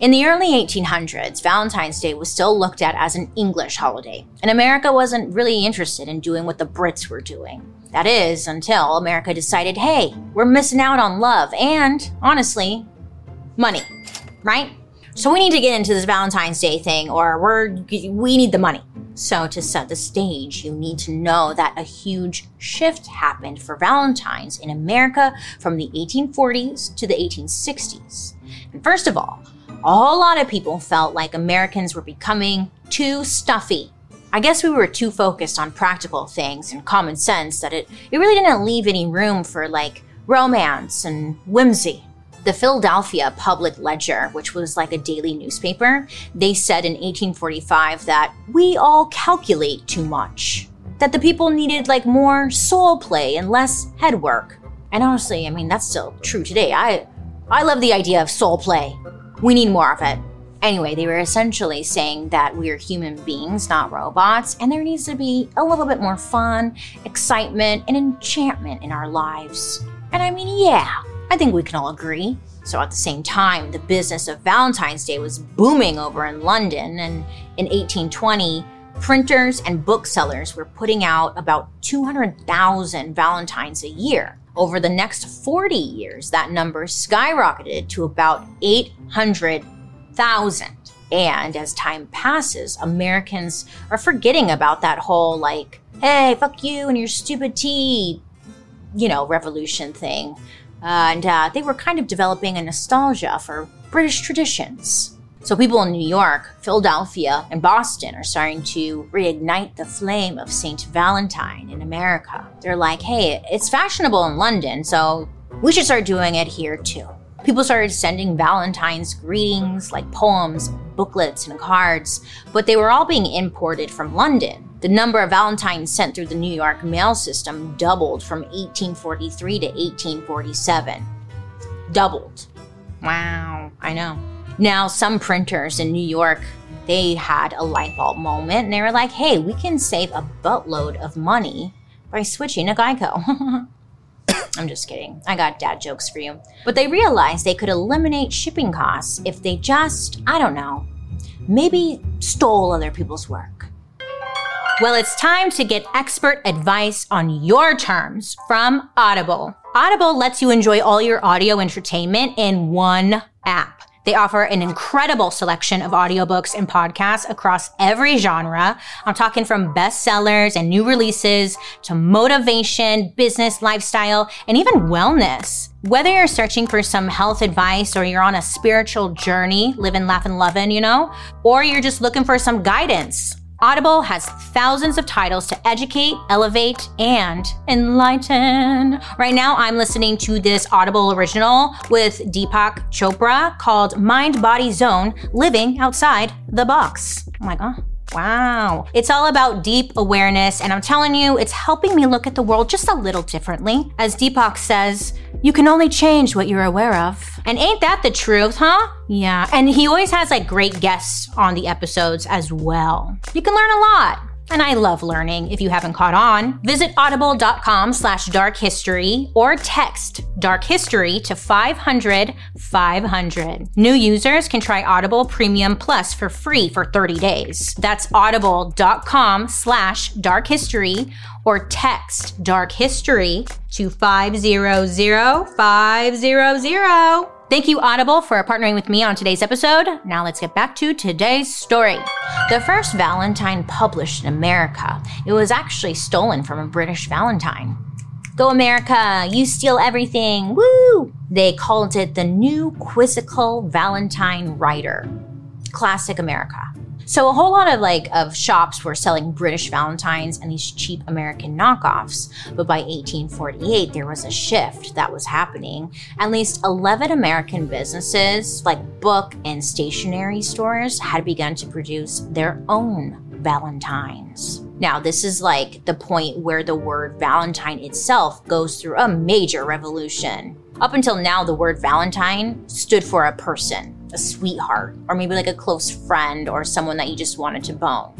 In the early 1800s, Valentine's Day was still looked at as an English holiday, and America wasn't really interested in doing what the Brits were doing. That is, until America decided, hey, we're missing out on love and, honestly, money, right? So we need to get into this Valentine's Day thing, or we're we need the money. So to set the stage, you need to know that a huge shift happened for Valentine's in America from the 1840s to the 1860s. And first of all, a whole lot of people felt like Americans were becoming too stuffy I guess we were too focused on practical things and common sense that it, it really didn't leave any room for like romance and whimsy. The Philadelphia Public Ledger, which was like a daily newspaper, they said in 1845 that we all calculate too much. That the people needed like more soul play and less head work. And honestly, I mean, that's still true today. I, I love the idea of soul play. We need more of it. Anyway, they were essentially saying that we're human beings, not robots, and there needs to be a little bit more fun, excitement, and enchantment in our lives. And I mean, yeah, I think we can all agree. So at the same time, the business of Valentine's Day was booming over in London, and in 1820, printers and booksellers were putting out about 200,000 Valentines a year. Over the next 40 years, that number skyrocketed to about 800,000. And as time passes, Americans are forgetting about that whole like, hey, fuck you and your stupid tea, you know, revolution thing. And uh, they were kind of developing a nostalgia for British traditions. So people in New York, Philadelphia, and Boston are starting to reignite the flame of St. Valentine in America. They're like, hey, it's fashionable in London, so we should start doing it here too. People started sending Valentine's greetings like poems, booklets, and cards, but they were all being imported from London. The number of Valentines sent through the New York mail system doubled from 1843 to 1847. Doubled. Wow, I know. Now, some printers in New York, they had a light bulb moment and they were like, hey, we can save a buttload of money by switching to Geico. <laughs> <coughs> I'm just kidding. I got dad jokes for you. But they realized they could eliminate shipping costs if they just, I don't know, maybe stole other people's work. Well, it's time to get expert advice on your terms from Audible. Audible lets you enjoy all your audio entertainment in one app. They offer an incredible selection of audiobooks and podcasts across every genre. I'm talking from bestsellers and new releases to motivation, business, lifestyle, and even wellness. Whether you're searching for some health advice or you're on a spiritual journey, living, laughing, loving, you know, or you're just looking for some guidance, Audible has thousands of titles to educate, elevate, and enlighten. Right now, I'm listening to this Audible original with Deepak Chopra called Mind Body Zone Living Outside the Box. Oh my God. Wow. It's all about deep awareness, and I'm telling you, it's helping me look at the world just a little differently. As Deepak says, you can only change what you're aware of. And ain't that the truth, huh? Yeah. And he always has like great guests on the episodes as well. You can learn a lot. And I love learning if you haven't caught on. Visit audible.com slash dark history or text dark history to 500 500. New users can try Audible Premium Plus for free for 30 days. That's audible.com slash dark history or text dark history to 500 500. Thank you, Audible, for partnering with me on today's episode. Now let's get back to today's story. The first Valentine published in America, it was actually stolen from a British Valentine. Go America, you steal everything, woo! They called it the New Quizzical Valentine Writer. Classic America. So a whole lot of like of shops were selling British Valentines and these cheap American knockoffs. But by 1848, there was a shift that was happening. At least 11 American businesses, like book and stationery stores, had begun to produce their own Valentines. Now, this is like the point where the word Valentine itself goes through a major revolution. Up until now, the word Valentine stood for a person, a sweetheart, or maybe like a close friend or someone that you just wanted to bone.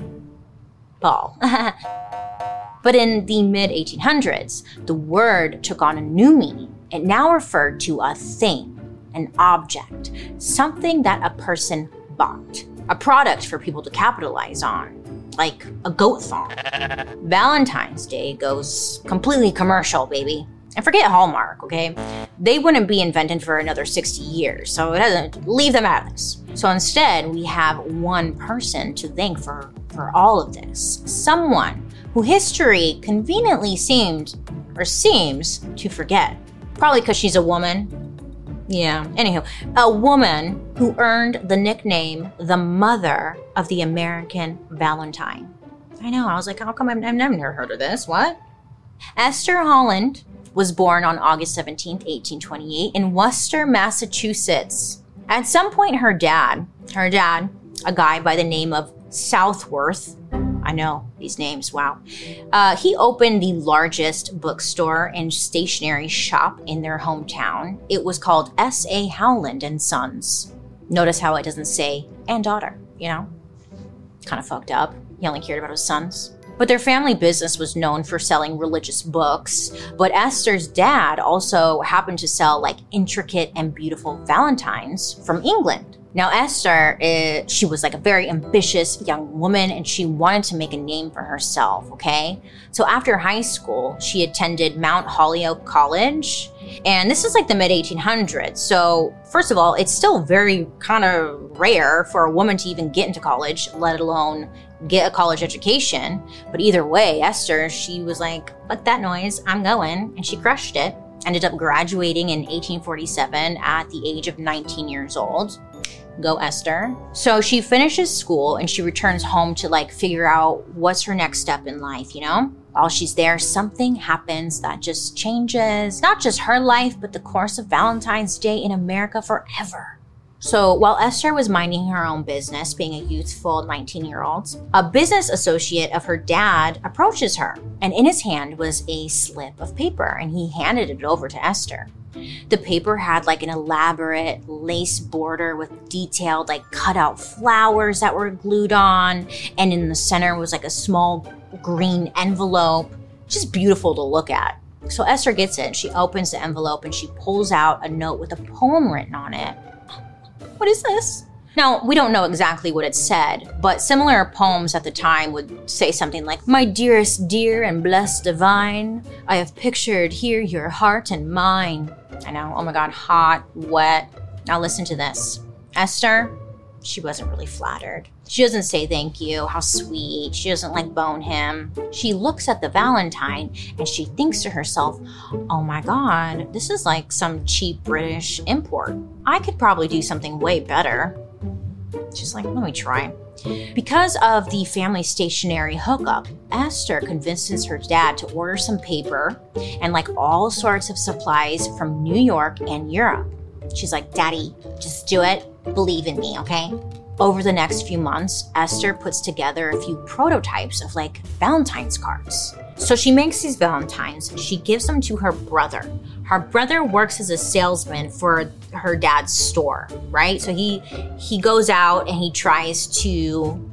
Ball. <laughs> but in the mid 1800s, the word took on a new meaning. It now referred to a thing, an object, something that a person bought, a product for people to capitalize on like a goat thong. Valentine's Day goes completely commercial, baby. And forget Hallmark, okay? They wouldn't be invented for another 60 years, so it doesn't leave them out of this. So instead, we have one person to thank for, for all of this. Someone who history conveniently seemed or seems to forget. Probably because she's a woman yeah. Anywho, a woman who earned the nickname the mother of the American Valentine. I know. I was like, how come I've, I've never heard of this? What? Esther Howland was born on August 17, 1828, in Worcester, Massachusetts. At some point, her dad, her dad, a guy by the name of Southworth, I know these names. Wow. Uh, he opened the largest bookstore and stationery shop in their hometown. It was called S.A. Howland and Sons. Notice how it doesn't say and daughter, you know? Kind of fucked up. He only cared about his sons. But their family business was known for selling religious books. But Esther's dad also happened to sell like intricate and beautiful valentines from England. Now, Esther, is, she was like a very ambitious young woman and she wanted to make a name for herself, okay? So after high school, she attended Mount Holyoke College. And this is like the mid 1800s. So, first of all, it's still very kind of rare for a woman to even get into college, let alone get a college education. But either way, Esther, she was like, fuck that noise, I'm going. And she crushed it. Ended up graduating in 1847 at the age of 19 years old. Go Esther. So she finishes school and she returns home to like figure out what's her next step in life, you know? While she's there, something happens that just changes not just her life, but the course of Valentine's Day in America forever. So while Esther was minding her own business, being a youthful 19 year old, a business associate of her dad approaches her, and in his hand was a slip of paper, and he handed it over to Esther. The paper had like an elaborate lace border with detailed, like cut out flowers that were glued on, and in the center was like a small green envelope. Just beautiful to look at. So Esther gets it. She opens the envelope and she pulls out a note with a poem written on it. What is this? Now, we don't know exactly what it said, but similar poems at the time would say something like, My dearest dear and blessed divine, I have pictured here your heart and mine. I know, oh my god, hot, wet. Now listen to this. Esther, she wasn't really flattered. She doesn't say thank you, how sweet. She doesn't like bone him. She looks at the Valentine and she thinks to herself, oh my god, this is like some cheap British import. I could probably do something way better. She's like, let me try. Because of the family stationery hookup, Esther convinces her dad to order some paper and like all sorts of supplies from New York and Europe. She's like, Daddy, just do it. Believe in me, okay? Over the next few months, Esther puts together a few prototypes of like Valentine's cards. So she makes these Valentines, she gives them to her brother. Her brother works as a salesman for her dad's store, right? So he he goes out and he tries to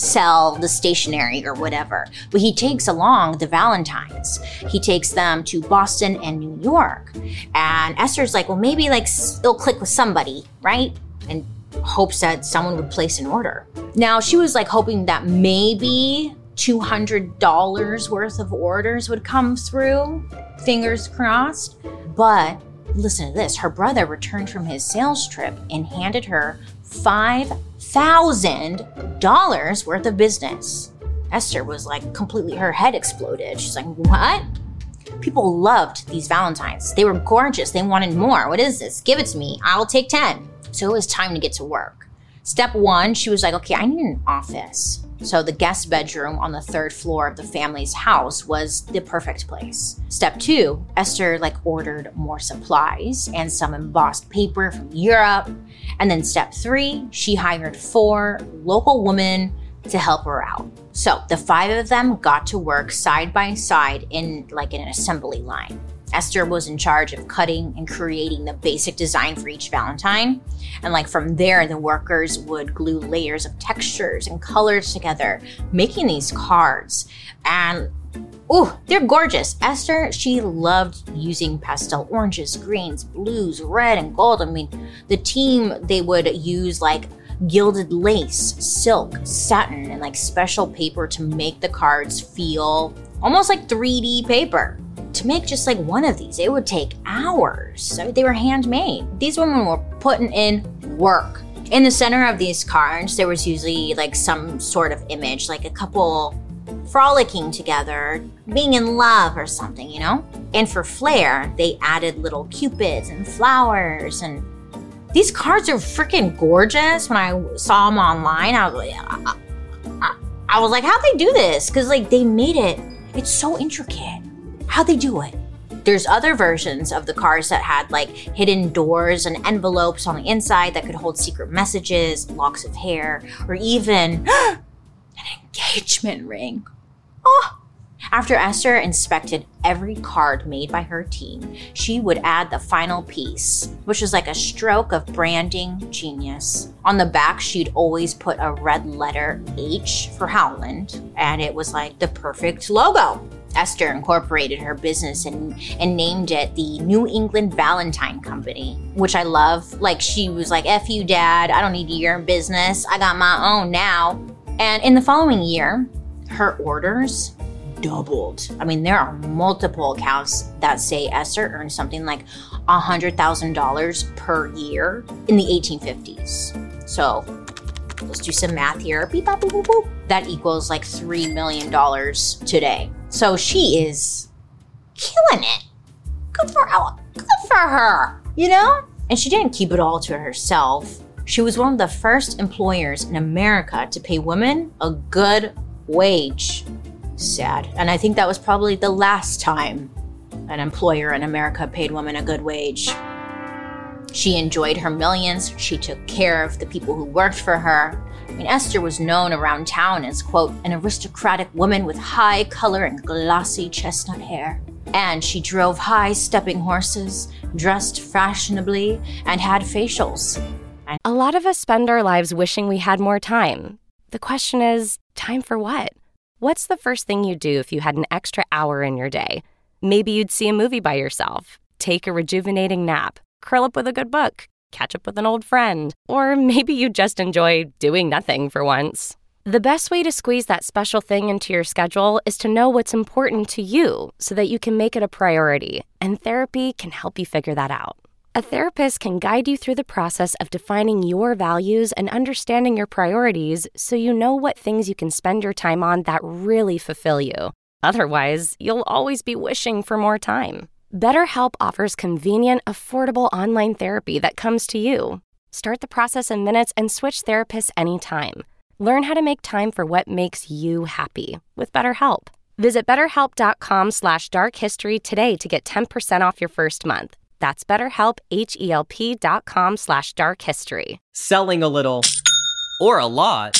sell the stationery or whatever. But he takes along the Valentines. He takes them to Boston and New York. And Esther's like, well, maybe like it'll click with somebody, right? And hopes that someone would place an order. Now, she was like hoping that maybe $200 worth of orders would come through, fingers crossed. But listen to this her brother returned from his sales trip and handed her $5,000 worth of business. Esther was like completely, her head exploded. She's like, What? People loved these Valentines. They were gorgeous. They wanted more. What is this? Give it to me. I'll take 10. So it was time to get to work. Step one, she was like, okay, I need an office. So the guest bedroom on the third floor of the family's house was the perfect place. Step two, Esther like ordered more supplies and some embossed paper from Europe. And then step three, she hired four local women to help her out. So the five of them got to work side by side in like an assembly line. Esther was in charge of cutting and creating the basic design for each Valentine. And like from there, the workers would glue layers of textures and colors together, making these cards. And oh, they're gorgeous. Esther, she loved using pastel oranges, greens, blues, red, and gold. I mean, the team, they would use like gilded lace, silk, satin, and like special paper to make the cards feel almost like 3D paper to make just like one of these, it would take hours. I mean, they were handmade. These women were putting in work. In the center of these cards, there was usually like some sort of image, like a couple frolicking together, being in love or something, you know? And for flair, they added little cupids and flowers and these cards are freaking gorgeous. When I saw them online, I was like, I, I, I was like, how'd they do this? Because like they made it. It's so intricate how they do it. There's other versions of the cars that had like hidden doors and envelopes on the inside that could hold secret messages, locks of hair, or even <gasps> an engagement ring. Oh, after Esther inspected every card made by her team, she would add the final piece, which was like a stroke of branding genius. On the back, she'd always put a red letter H for Howland, and it was like the perfect logo. Esther incorporated her business and, and named it the New England Valentine Company, which I love. Like, she was like, F you, dad. I don't need your business. I got my own now. And in the following year, her orders doubled. I mean, there are multiple accounts that say Esther earned something like $100,000 per year in the 1850s. So let's do some math here. Beep, boop, boop, boop. That equals like $3 million today. So she is killing it. Good for her. Good for her. You know? And she didn't keep it all to herself. She was one of the first employers in America to pay women a good wage sad. And I think that was probably the last time an employer in America paid women a good wage. She enjoyed her millions. She took care of the people who worked for her. I mean, Esther was known around town as, quote, an aristocratic woman with high color and glossy chestnut hair. And she drove high stepping horses, dressed fashionably, and had facials. A lot of us spend our lives wishing we had more time. The question is time for what? What's the first thing you'd do if you had an extra hour in your day? Maybe you'd see a movie by yourself, take a rejuvenating nap, curl up with a good book, catch up with an old friend, or <laughs> maybe you just enjoy doing nothing for once. The best way to squeeze that special thing into your schedule is to know what's important to you so that you can make it a priority, and therapy can help you figure that out. A therapist can guide you through the process of defining your values and understanding your priorities so you know what things you can spend your time on that really fulfill you. Otherwise, you'll always be wishing for more time. BetterHelp offers convenient, affordable online therapy that comes to you. Start the process in minutes and switch therapists anytime. Learn how to make time for what makes you happy with BetterHelp. Visit betterhelp.com slash darkhistory today to get 10% off your first month. That's BetterHelp, H-E-L-P dot com slash dark history. Selling a little or a lot.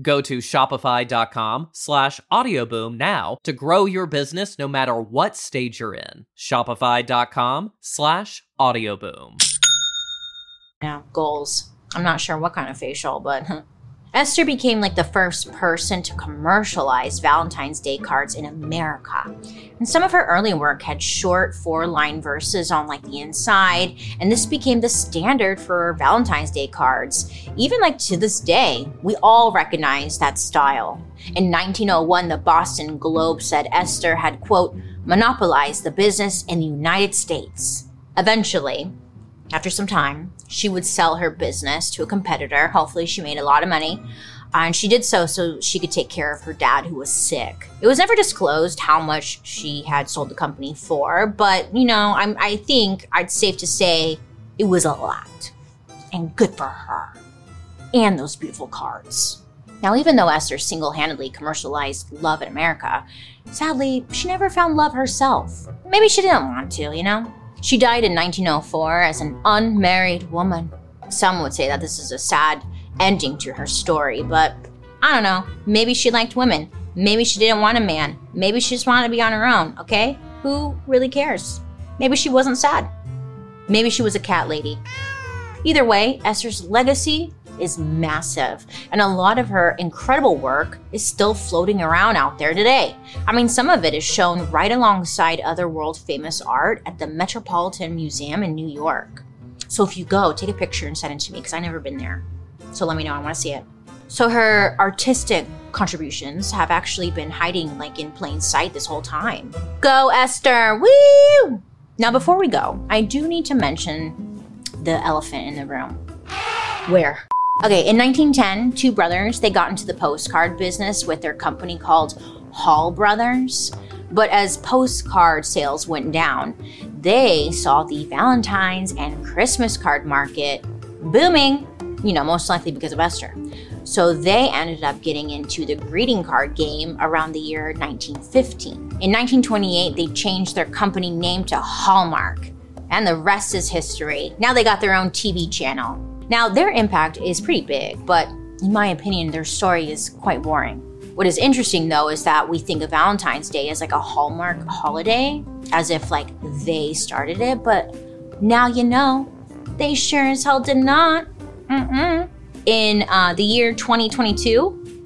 Go to shopify.com slash audioboom now to grow your business no matter what stage you're in. Shopify.com slash audioboom. Yeah, goals. I'm not sure what kind of facial, but <laughs> Esther became like the first person to commercialize Valentine's Day cards in America. And some of her early work had short four line verses on like the inside, and this became the standard for Valentine's Day cards. Even like to this day, we all recognize that style. In 1901, the Boston Globe said Esther had, quote, monopolized the business in the United States. Eventually, after some time, she would sell her business to a competitor. Hopefully, she made a lot of money. Uh, and she did so so she could take care of her dad who was sick. It was never disclosed how much she had sold the company for, but you know, I'm, I think it's safe to say it was a lot. And good for her. And those beautiful cards. Now, even though Esther single handedly commercialized love in America, sadly, she never found love herself. Maybe she didn't want to, you know? She died in 1904 as an unmarried woman. Some would say that this is a sad ending to her story, but I don't know. Maybe she liked women. Maybe she didn't want a man. Maybe she just wanted to be on her own, okay? Who really cares? Maybe she wasn't sad. Maybe she was a cat lady. Either way, Esther's legacy is massive, and a lot of her incredible work is still floating around out there today. I mean, some of it is shown right alongside other world famous art at the Metropolitan Museum in New York. So if you go, take a picture and send it to me because I've never been there. So let me know, I want to see it. So her artistic contributions have actually been hiding like in plain sight this whole time. Go, Esther! Woo! Now, before we go, I do need to mention the elephant in the room. Where? Okay, in 1910, two brothers, they got into the postcard business with their company called Hall Brothers. But as postcard sales went down, they saw the Valentine's and Christmas card market booming, you know, most likely because of Esther. So they ended up getting into the greeting card game around the year 1915. In 1928, they changed their company name to Hallmark, and the rest is history. Now they got their own TV channel. Now, their impact is pretty big, but in my opinion, their story is quite boring. What is interesting though is that we think of Valentine's Day as like a Hallmark holiday, as if like they started it, but now you know, they sure as hell did not. Mm-mm. In uh, the year 2022,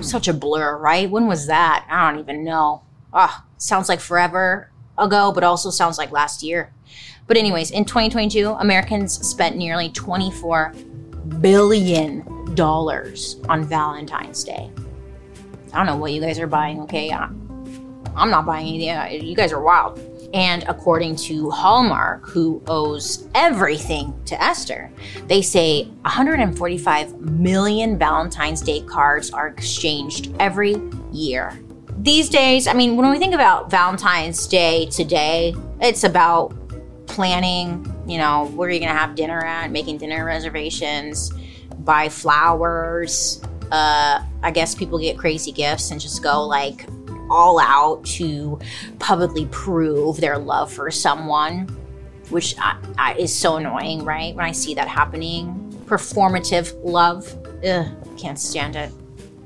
such a blur, right? When was that? I don't even know. Ah, sounds like forever ago, but also sounds like last year. But, anyways, in 2022, Americans spent nearly $24 billion on Valentine's Day. I don't know what you guys are buying, okay? I'm not buying anything. Uh, you guys are wild. And according to Hallmark, who owes everything to Esther, they say 145 million Valentine's Day cards are exchanged every year. These days, I mean, when we think about Valentine's Day today, it's about planning, you know, where are you going to have dinner at, making dinner reservations, buy flowers. Uh, I guess people get crazy gifts and just go like all out to publicly prove their love for someone, which I, I, is so annoying, right? When I see that happening. Performative love. Ugh, can't stand it.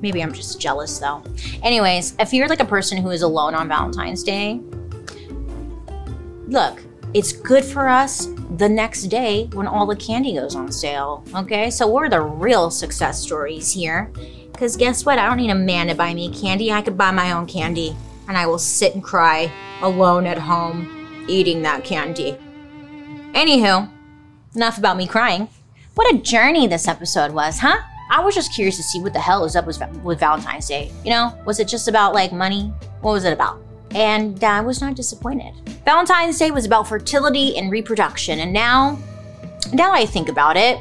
Maybe I'm just jealous though. Anyways, if you're like a person who is alone on Valentine's Day, look, it's good for us the next day when all the candy goes on sale. Okay, so we're the real success stories here. Because guess what? I don't need a man to buy me candy. I could buy my own candy. And I will sit and cry alone at home eating that candy. Anywho, enough about me crying. What a journey this episode was, huh? I was just curious to see what the hell is up with, with Valentine's Day. You know, was it just about like money? What was it about? And I was not disappointed. Valentine's Day was about fertility and reproduction, and now, now I think about it,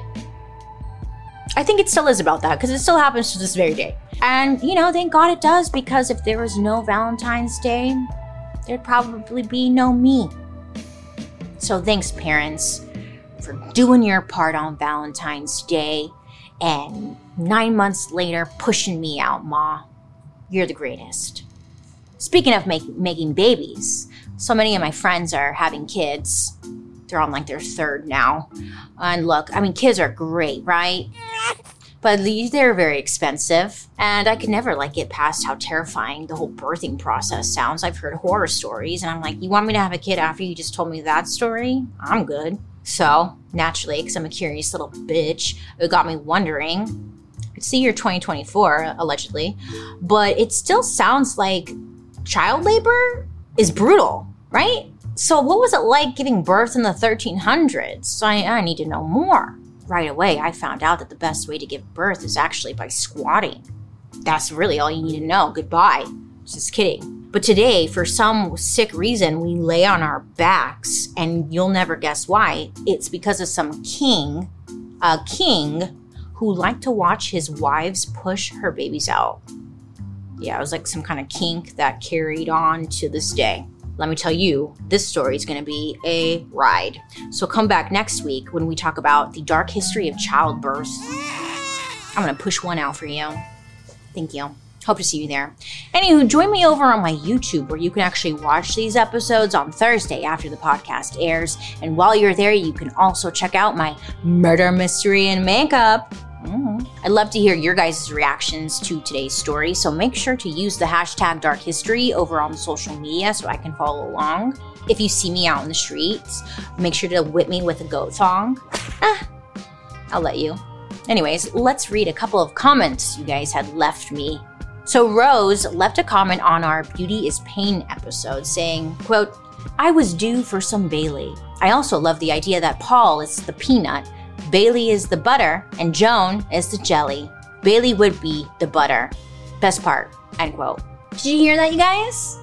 I think it still is about that because it still happens to this very day. And, you know, thank God it does because if there was no Valentine's Day, there'd probably be no me. So thanks, parents, for doing your part on Valentine's Day and nine months later pushing me out, Ma. You're the greatest. Speaking of make, making babies, so many of my friends are having kids they're on like their third now. And look, I mean, kids are great, right? But they're very expensive, and I could never like get past how terrifying the whole birthing process sounds. I've heard horror stories, and I'm like, you want me to have a kid after you just told me that story? I'm good. So naturally, because I'm a curious little bitch, it got me wondering. It's the year 2024, allegedly, but it still sounds like child labor is brutal, right? So, what was it like giving birth in the 1300s? So I, I need to know more. Right away, I found out that the best way to give birth is actually by squatting. That's really all you need to know. Goodbye. Just kidding. But today, for some sick reason, we lay on our backs, and you'll never guess why. It's because of some king, a king who liked to watch his wives push her babies out. Yeah, it was like some kind of kink that carried on to this day let me tell you, this story is going to be a ride. So come back next week when we talk about the dark history of childbirth. I'm going to push one out for you. Thank you. Hope to see you there. Anywho, join me over on my YouTube where you can actually watch these episodes on Thursday after the podcast airs. And while you're there, you can also check out my murder mystery and makeup. I'd love to hear your guys' reactions to today's story, so make sure to use the hashtag dark history over on social media so I can follow along. If you see me out in the streets, make sure to whip me with a goat thong. Ah, I'll let you. Anyways, let's read a couple of comments you guys had left me. So Rose left a comment on our Beauty is Pain episode saying, quote, I was due for some Bailey. I also love the idea that Paul is the peanut, Bailey is the butter, and Joan is the jelly. Bailey would be the butter. Best part, end quote. Did you hear that, you guys?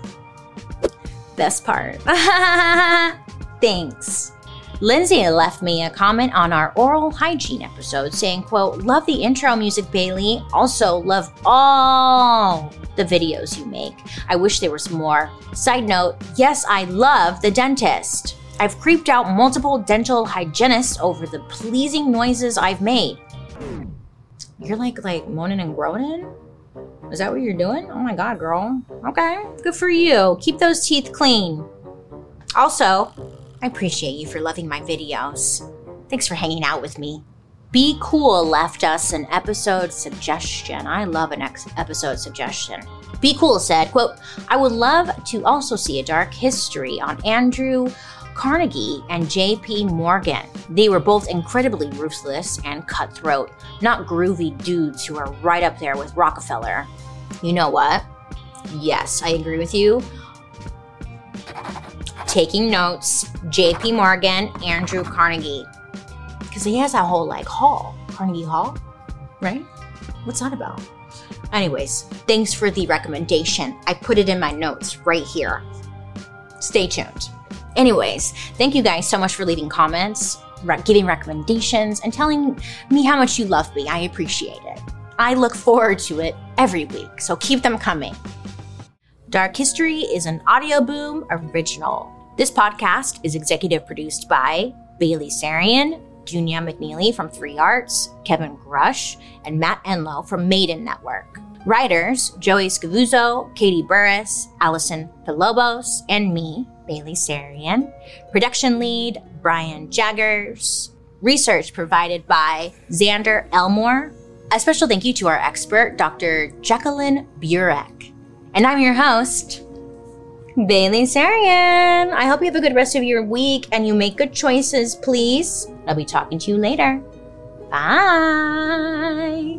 Best part. <laughs> Thanks. Lindsay left me a comment on our oral hygiene episode saying, quote, love the intro music, Bailey. Also love all the videos you make. I wish there was more. Side note, yes, I love the dentist. I've creeped out multiple dental hygienists over the pleasing noises I've made. You're like like moaning and groaning? Is that what you're doing? Oh my god, girl. Okay, good for you. Keep those teeth clean. Also, I appreciate you for loving my videos. Thanks for hanging out with me. Be Cool left us an episode suggestion. I love an ex- episode suggestion. Be Cool said, quote, I would love to also see a dark history on Andrew Carnegie and JP Morgan. They were both incredibly ruthless and cutthroat, not groovy dudes who are right up there with Rockefeller. You know what? Yes, I agree with you taking notes, JP Morgan, Andrew Carnegie. Because he has that whole like hall, Carnegie Hall, right? What's that about? Anyways, thanks for the recommendation. I put it in my notes right here. Stay tuned. Anyways, thank you guys so much for leaving comments, re- giving recommendations, and telling me how much you love me. I appreciate it. I look forward to it every week, so keep them coming. Dark History is an Audioboom original. This podcast is executive produced by Bailey Sarian, Junia McNeely from Three Arts, Kevin Grush, and Matt Enlow from Maiden Network. Writers Joey Scavuzzo, Katie Burris, Allison Pilobos, and me, Bailey Sarian. Production lead Brian Jaggers. Research provided by Xander Elmore. A special thank you to our expert, Dr. Jacqueline Burek. And I'm your host, Bailey Sarian. I hope you have a good rest of your week and you make good choices, please. I'll be talking to you later. Bye.